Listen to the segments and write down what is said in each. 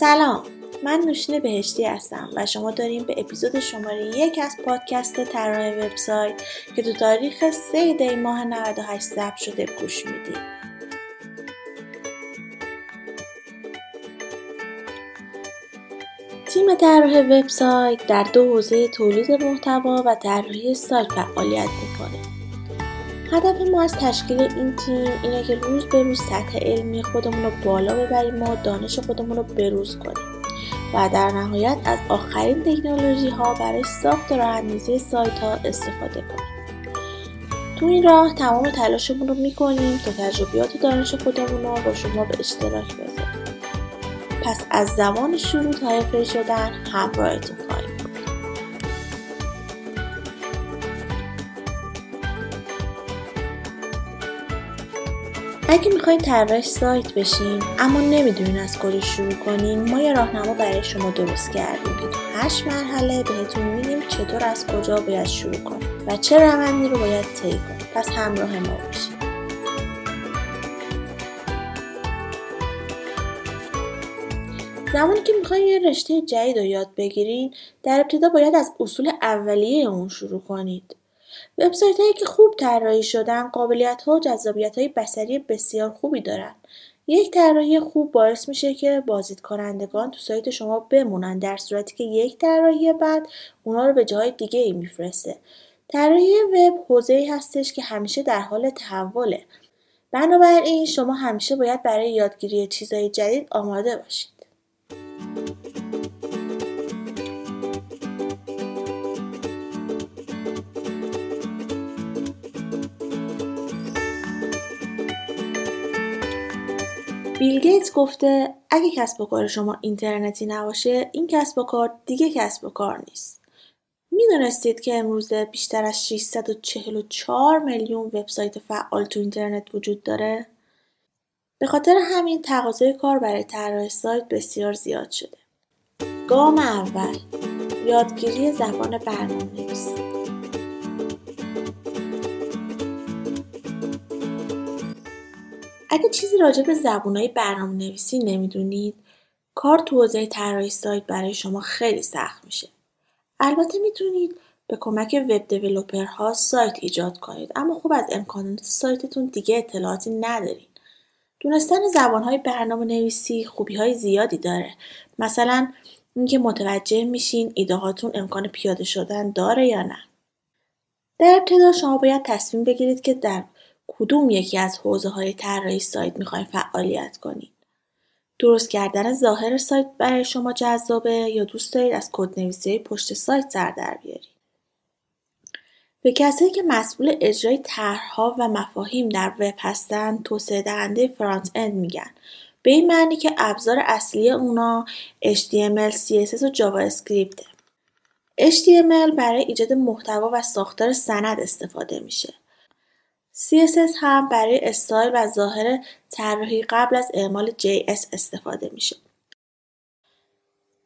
سلام من نوشین بهشتی هستم و شما داریم به اپیزود شماره یک از پادکست طراح وبسایت که تو تاریخ 3 دی ماه 98 ضبط شده گوش می‌دید تیم طراح وبسایت در دو حوزه تولید محتوا و طراحی سایت فعالیت هدف ما از تشکیل این تیم اینه که روز به روز سطح علمی خودمون رو بالا ببریم و دانش خودمون رو بروز کنیم. و در نهایت از آخرین تکنولوژی ها برای ساخت و راهاندازی سایت ها استفاده کنیم. تو این راه تمام تلاشمون رو می‌کنیم تا تجربیات و دانش خودمون رو با شما به اشتراک بذاریم. پس از زمان شروع تا شدن همراهتون. اگه می‌خواین طراح سایت بشین اما نمی‌دونین از کجا شروع کنین ما یه راهنما برای شما درست کردیم. که تو هشت مرحله بهتون میگیم چطور از کجا باید شروع کنیم و چه روندی رو باید طی کنیم. پس همراه ما باشید زمانی که می‌خواین یه رشته جدید رو یاد بگیرین در ابتدا باید از اصول اولیه اون شروع کنید. وبسایت هایی که خوب طراحی شدن قابلیت ها و جذابیت های بسری بسیار خوبی دارن. یک طراحی خوب باعث میشه که بازدید کنندگان تو سایت شما بمونن در صورتی که یک طراحی بعد اونا رو به جای دیگه ای میفرسته. طراحی وب حوزه ای هستش که همیشه در حال تحوله. بنابراین شما همیشه باید برای یادگیری چیزهای جدید آماده باشید. بیل گیتس گفته اگه کسب و کار شما اینترنتی نباشه این کسب و کار دیگه کسب و کار نیست. می‌دونستید که امروزه بیشتر از 644 میلیون وبسایت فعال تو اینترنت وجود داره؟ به خاطر همین تقاضای کار برای طراح سایت بسیار زیاد شده. گام اول یادگیری زبان برنامه اگه چیزی راجع به زبونهای برنامه نویسی نمی‌دونید کار تو حوزه طراحی سایت برای شما خیلی سخت میشه. البته می‌تونید به کمک وب ها سایت ایجاد کنید اما خوب از امکانات سایتتون دیگه اطلاعاتی ندارین. دونستن زبانهای برنامه نویسی خوبی های زیادی داره. مثلا اینکه متوجه میشین ایده امکان پیاده شدن داره یا نه. در ابتدا شما باید تصمیم بگیرید که در کدوم یکی از حوزه های طراحی سایت می‌خواین فعالیت کنید درست کردن ظاهر سایت برای شما جذابه یا دوست دارید از کدنویسی پشت سایت سر در بیارید به کسایی که مسئول اجرای طرحها و مفاهیم در وب هستند توسعه دهنده فرانت اند میگن به این معنی که ابزار اصلی اونا HTML, CSS و جاوا اسکریپته. HTML برای ایجاد محتوا و ساختار سند استفاده میشه. CSS هم برای استایل و ظاهر طراحی قبل از اعمال JS استفاده میشه.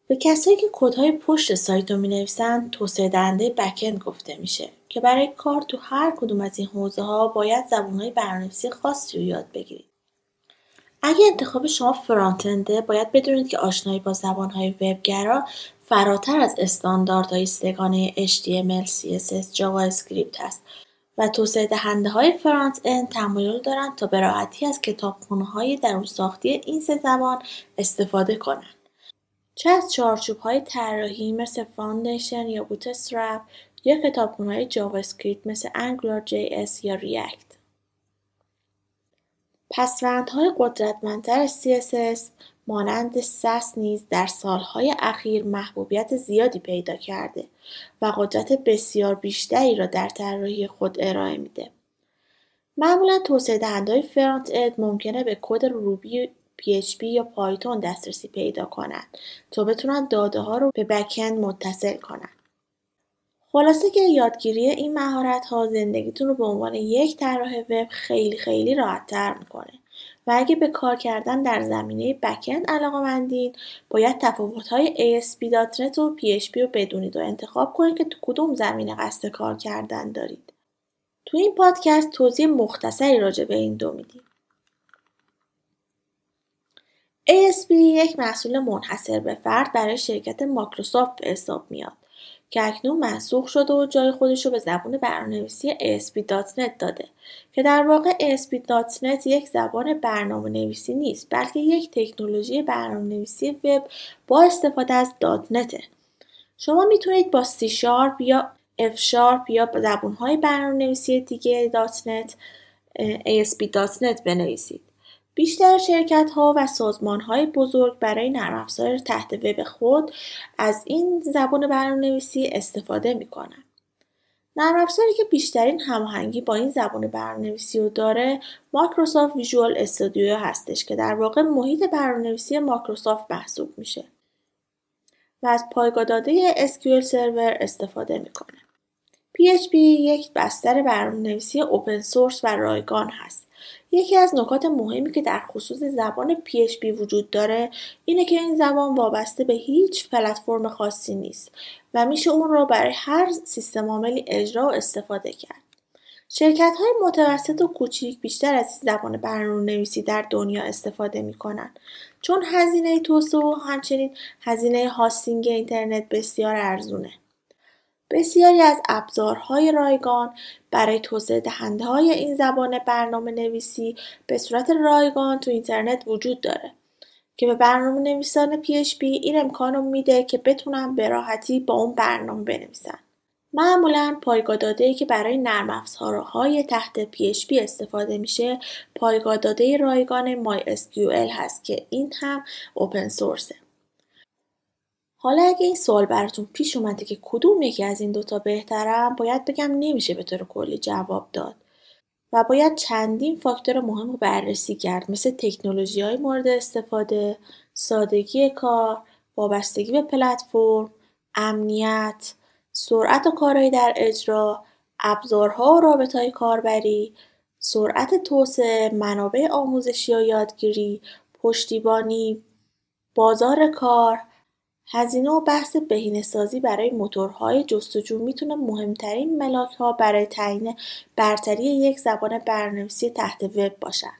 به کسایی که کدهای پشت سایت رو می‌نویسن توسعه دهنده بکند گفته میشه که برای کار تو هر کدوم از این حوزه ها باید زبانهای برنامه‌نویسی خاصی رو یاد بگیرید. اگه انتخاب شما front-end ه باید بدونید که آشنایی با زبانهای وبگرا فراتر از استانداردهای سه‌گانه HTML, CSS, JavaScript هست توسعه های front-end تمایل دارند تا به راحتی از های درون ساختی این سه زبان استفاده کنند. چه از های طراحی مثل Foundation یا Bootstrap یا های JavaScript مثل Angular JS یا React. پسوندهای قدرتمندتر CSS مانند سس نیز در سالهای اخیر محبوبیت زیادی پیدا کرده و قدرت بسیار بیشتری را در طراحی خود ارائه میده. معمولا توسعه دهندهای فرانت اند ممکنه به کد روبی PHP یا پایتون دسترسی پیدا کنند تا بتونن داده ها رو به بکند متصل کنند. خلاصه که یادگیری این مهارت ها زندگیتون رو به عنوان یک طراح وب خیلی خیلی راحت تر می‌کنه و اگه به کار کردن در زمینه بکند علاقه مندین باید تفاوت های ASP.NET و PHP رو بدونید و انتخاب کنید که تو کدوم زمینه قصد کار کردن دارید. تو این پادکست توضیح مختصری راجع به این دو میدیم. ASP یک محصول منحصر به فرد برای شرکت مایکروسافت به حساب میاد که اکنون منسوخ شده و جای خودش رو به زبان برنامه‌نویسی ASP.NET داده. که در واقع ASP.NET یک زبان برنامه نویسی نیست بلکه یک تکنولوژی برنامه نویسی وب با استفاده از .NET شما می‌تونید با C Sharp یا F Sharp یا زبانهای برنامه نویسی دیگه .NET ASP.NET بنویسید. بیشتر ها و های بزرگ برای نرم افزار تحت وب خود از این زبان برنامه‌نویسی استفاده می‌کنن. نرم افزاری که بیشترین هماهنگی با این زبان برنامه‌نویسی رو داره مایکروسافت ویژوال استودیو هستش که در واقع محیط برنامه‌نویسی مایکروسافت محسوب میشه و از پایگاه داده SQL سرور استفاده می‌کنه. PHP یک بستر برنامه‌نویسی اوپن سورس و رایگان هست یکی از نکات مهمی که در خصوص زبان PHP وجود داره اینه که این زبان وابسته به هیچ پلتفرم خاصی نیست و میشه اون رو برای هر سیستم عاملی اجرا و استفاده کرد. شرکت های متوسط و کوچیک بیشتر از زبان برنامه نویسی در دنیا استفاده می‌کنن چون هزینه توسعه و همچنین هزینه هاستینگ اینترنت بسیار ارزونه. بسیاری از ابزارهای رایگان برای توسعه دهنده های این زبان برنامه نویسی به صورت رایگان تو اینترنت وجود داره که به برنامه نویسان PHP این امکان رو میده که بتونن به راحتی با اون برنامه بنویسن. معمولا پایگاه داده که برای نرم افزارهای تحت PHP استفاده میشه پایگاه داده رایگان MySQL هست که این هم اوپن سورسه. حالا اگه این سوال براتون پیش اومده که کدوم یکی از این دوتا بهترم باید بگم نمیشه به طور کلی جواب داد. و باید چندین فاکتور مهم رو بررسی کرد. مثل تکنولوژی های مورد استفاده، سادگی کار، وابستگی به پلتفرم، امنیت، سرعت و کارهایی در اجرا، ابزارها و رابط های کاربری، سرعت توسعه، منابع آموزشی و یادگیری، پشتیبانی، بازار کار، هزینه و بحث بهینه‌سازی برای موتورهای جستجو می‌تونه مهمترین ملاک‌ها برای تعیین برتری یک زبان برنامه‌نویسی تحت وب باشن.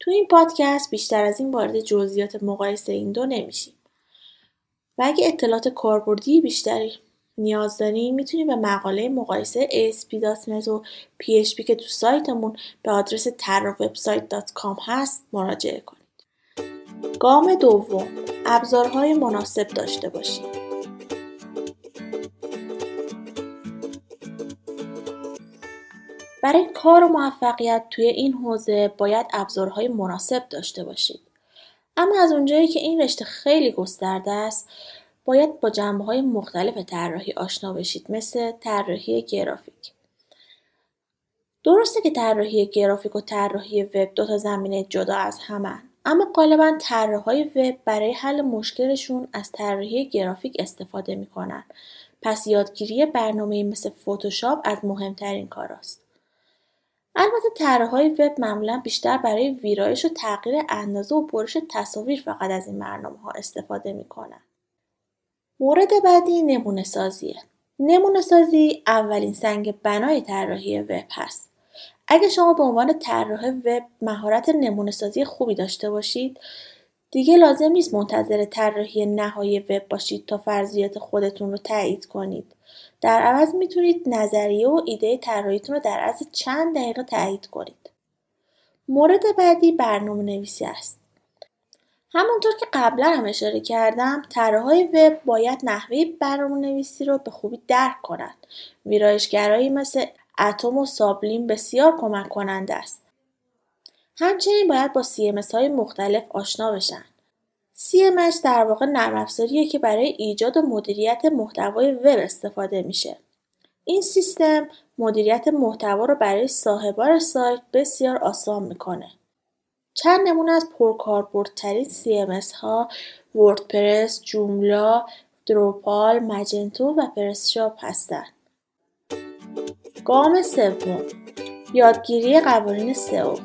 تو این پادکست بیشتر از این وارد جزئیات مقایسه این دو نمیشیم. و اگه اطلاعات کاربردی بیشتری نیاز داریم می‌تونید به مقاله مقایسه ASP.NET و PHP که تو سایتمون به آدرس terrawebsite.com هست مراجعه کنید. گام دوم ابزارهای مناسب داشته باشید. برای کار و موفقیت توی این حوزه باید ابزارهای مناسب داشته باشید. اما از اونجایی که این رشته خیلی گسترده است باید با جنبه های مختلف طراحی آشنا بشید مثل طراحی گرافیک درسته که طراحی گرافیک و طراحی وب دو تا زمینه جدا از همن اما غالبا طراحهای وب برای حل مشکلشون از طراحی گرافیک استفاده می‌کنن. پس یادگیری برنامه مثل فتوشاپ از مهمترین کاراست. البته طراحهای وب معمولا بیشتر برای ویرایش و تغییر اندازه و برش تصاویر فقط از این برنامه ها استفاده می‌کنن. مورد بعدی نمونه سازیه نمونه سازی اولین سنگ بنای طراحی وب هست. اگه شما به عنوان طراح وب مهارت نمونهسازی خوبی داشته باشید دیگه لازم نیست منتظر طراحی نهایی وب باشید تا فرضیات خودتون رو تایید کنید. در عوض می‌تونید نظریه و ایده طراحیتون رو در عرض چند دقیقه تایید کنید. مورد بعدی برنامه نویسی است. همونطور که قبلا هم اشاره کردم طراحهای وب باید نحوه برنامه نویسی رو به خوبی درک کنند. ویرایشگرایی مثل اتم و سابلیم بسیار کمک کننده است. همچنین باید با CMS های مختلف آشنا بشن. CMS در واقع نرم افزاریه که برای ایجاد و مدیریت محتوای وب استفاده میشه. این سیستم مدیریت محتوا رو برای صاحبان سایت بسیار آسان می‌کنه. چند نمونه از پرکاربردترین CMS ها وردپرس، جوملا، دروپال، مجنتو و پرسشاپ هستند. گام سوم یادگیری قوانین سئو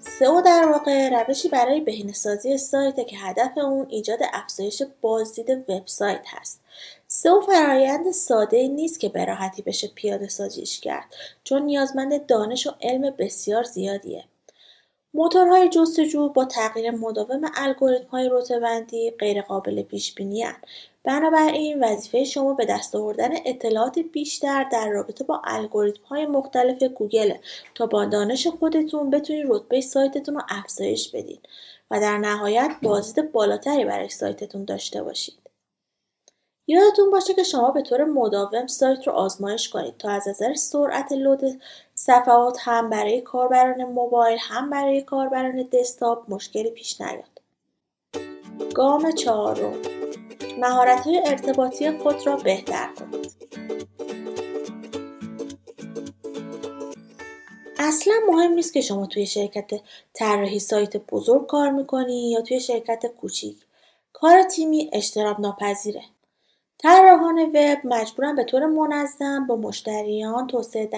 سئو در واقع روشی برای بهینه‌سازی سایت که هدف اون ایجاد افزایش بازدید وبسایت هست. سئو فرایند ساده نیست که به راحتی بشه پیاده سازیش کرد چون نیازمند دانش و علم بسیار زیادیه. موتورهای جستجو با تغییر مداوم الگوریتم‌های رتبه‌بندی غیرقابل پیش‌بینی بنابراین وظیفه شما به دست آوردن اطلاعات بیشتر در رابطه با الگوریتم‌های مختلف گوگل تا با دانش خودتون بتونید رتبه سایتتون رو افزایش بدین و در نهایت بازدید بالاتری برای سایتتون داشته باشید. یادتون باشه که شما به طور مداوم سایت رو آزمایش کنید تا از نظر سرعت لود صفحات هم برای کاربران موبایل هم برای کاربران دسکتاپ مشکلی پیش نیاد. گام چهارم های ارتباطی خود را بهتر کنید. اصلا مهم نیست که شما توی شرکت طراحی سایت بزرگ کار می‌کنی یا توی شرکت کوچیک. کار تیمی اجتناب ناپذیره. طراحان وب مجبورن به طور منظم با مشتریان، توسعه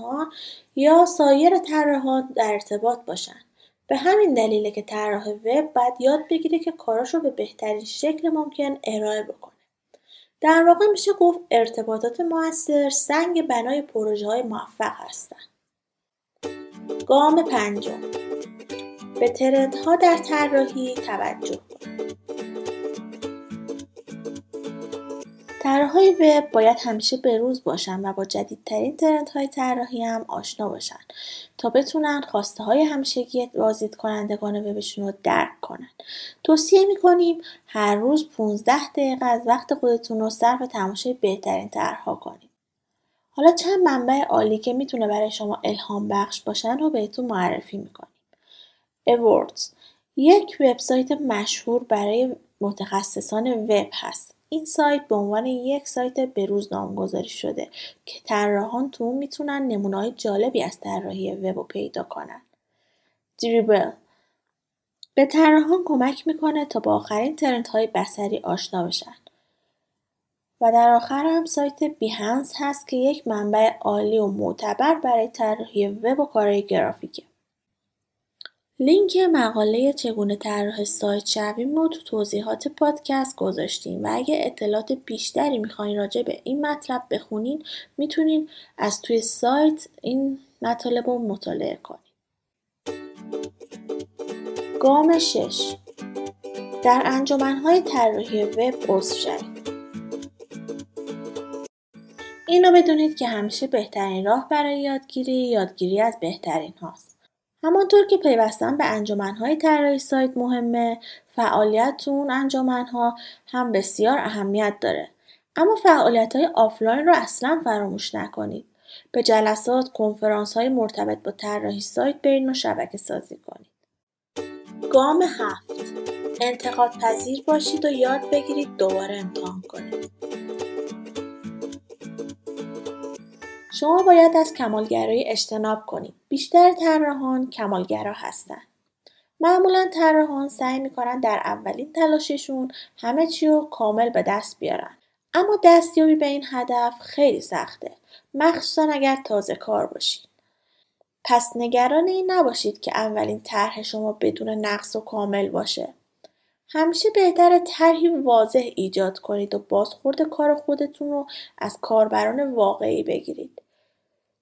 ها یا سایر طراحان در ارتباط باشن. به همین دلیله که طراح وب باید یاد بگیره که کاراش رو به بهترین شکل ممکن ارائه بکنه. در واقع میشه گفت ارتباطات موثر سنگ بنای پروژه های موفق هستن. گام پنجم به ترندها در طراحی توجه کنید. طراحهای وب باید همیشه بروز باشن و با جدیدترین ترندهای طراحی هم آشنا باشن تا بتونن خواسته های همیشگی بازدید کنندگان وبشون رو درک کنن. توصیه می‌کنیم هر روز 15 دقیقه از وقت خودتون رو صرف تماشای بهترین طرحها کنید. حالا چند منبع عالی که می‌تونه برای شما الهام بخش باشن رو بهتون معرفی می‌کنیم. Awards یک وبسایت مشهور برای متخصصان وب هست. این سایت به عنوان یک سایت بروز نامگذاری شده که طراحان تو می‌تونن های جالبی از طراحی وب پیدا کنن. دریبل به طراحان کمک می‌کنه تا با آخرین های بسری آشنا بشن. و در آخر هم سایت بیهنس هست که یک منبع عالی و معتبر برای طراحی وب و کارهای گرافیکه. لینک مقاله چگونه طراح سایت شویم رو تو توضیحات پادکست گذاشتیم و اگه اطلاعات بیشتری می‌خواین راجع به این مطلب بخونین می‌تونین از توی سایت این مطالب رو مطالعه کنین. گام شش در انجمنهای طراحی وب عضو شوید. اینو بدونید که همیشه بهترین راه برای یادگیری یادگیری از بهترین هاست. همانطور که پیوستن به انجمنهای طراحی سایت مهمه فعالیت تو اون انجمنها هم بسیار اهمیت داره. اما فعالیت های آفلاین رو اصلا فراموش نکنید. به جلسات کنفرانس های مرتبط با طراحی سایت برین و شبکه سازی کنید. گام هفت. انتقاد پذیر باشید و یاد بگیرید دوباره امتحان کنید. شما باید از کمالگرایی اجتناب کنید. بیشتر طراحان کمالگرا هستند. معمولا طراحان سعی می‌کنن در اولین تلاششون همه چی رو کامل به دست بیارن. اما دستیابی به این هدف خیلی سخته. مخصوصا اگر تازه کار باشید. پس نگران این نباشید که اولین طرح شما بدون نقص و کامل باشه. همیشه بهتره طرحی واضح ایجاد کنید و بازخورد کار خودتون رو از کاربران واقعی بگیرید.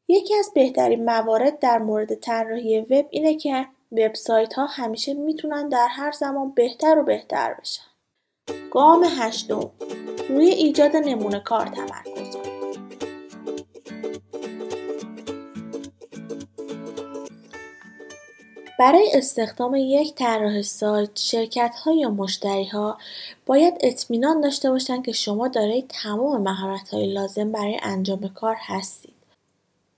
یکی از بهترین موارد در مورد طراحی وب اینه که وبسایت ها همیشه می‌تونن در هر زمان بهتر و بهتر بشن. گام هشتم روی ایجاد نمونه کار تمرکز کنید. برای استخدام یک طراح سایت شرکت ها یا مشتری ها باید اطمینان داشته باشند که شما دارای تمام مهارت های لازم برای انجام کار هستید.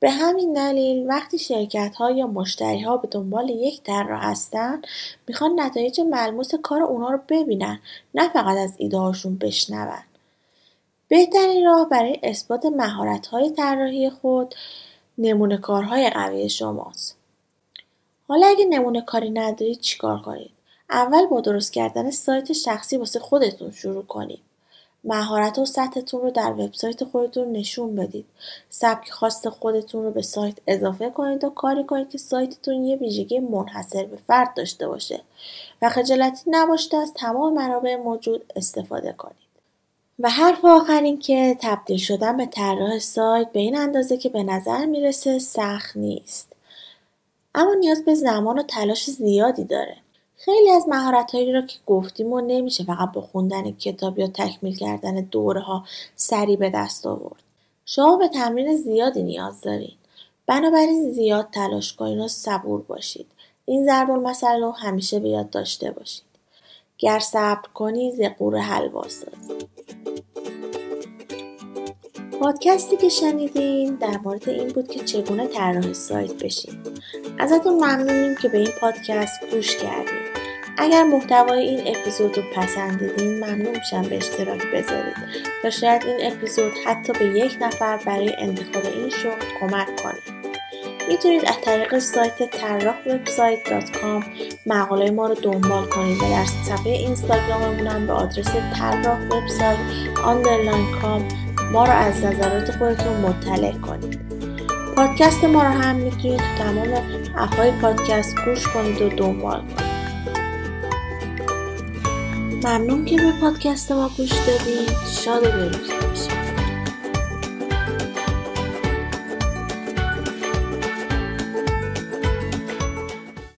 به همین دلیل وقتی شرکت-ها یا ها به دنبال یک طراح هستن می‌خوان نتایج ملموس کار اونا رو ببینن نه فقط از ایده‌هاشون بشنون. بهترین راه برای اثبات های طراحی خود نمونه کارهای قوی شماست. حالا اگه نمونه کاری ندارید چیکار کنید؟ اول با درست کردن سایت شخصی واسه خودتون شروع کنید. مهارت و سطحتون رو در وبسایت خودتون نشون بدید. سبک خواست خودتون رو به سایت اضافه کنید و کاری کنید که سایتتون یه ویژگی منحصر به فرد داشته باشه و خجالتی نباشید از تمام منابع موجود استفاده کنید. و حرف آخر این که تبدیل شدن به طراح سایت به این اندازه که به نظر می‌رسه سخت نیست اما نیاز به زمان و تلاش زیادی داره. خیلی از مهارتهایی را که گفتیم و نمیشه فقط با خوندن کتاب یا تکمیل کردن دوره ها سریع به دست آورد. شما به تمرین زیادی نیاز دارید بنابراین زیاد تلاش کنید و صبور باشید. این ضرب المثل رو همیشه به یاد داشته باشید. گر صبر کنی ز قوره حلوا پادکستی که شنیدین در مورد این بود که چگونه طراح سایت بشین. ازتون ممنونیم که به این پادکست گوش کردید اگر محتوای این اپیزود رو پسندیدین ممنون میشم به اشتراک بذارید. تا شاید این اپیزود حتی به یک نفر برای انتخاب این شغل کمک کنه. می‌تونید از طریق سایت طراح وبسایت مقاله ما رو دنبال کنید و در صفحه اینستاگراممون به آدرس طراح وبسایت underline com ما رو از نظرات خودتون مطلع کنید. پادکست ما رو هم می‌تونید تو تمام اپهای پادکست گوش کنید و دنبال کنید. ممنون که به پادکست ما گوش دادید. شاد و بروز باشید.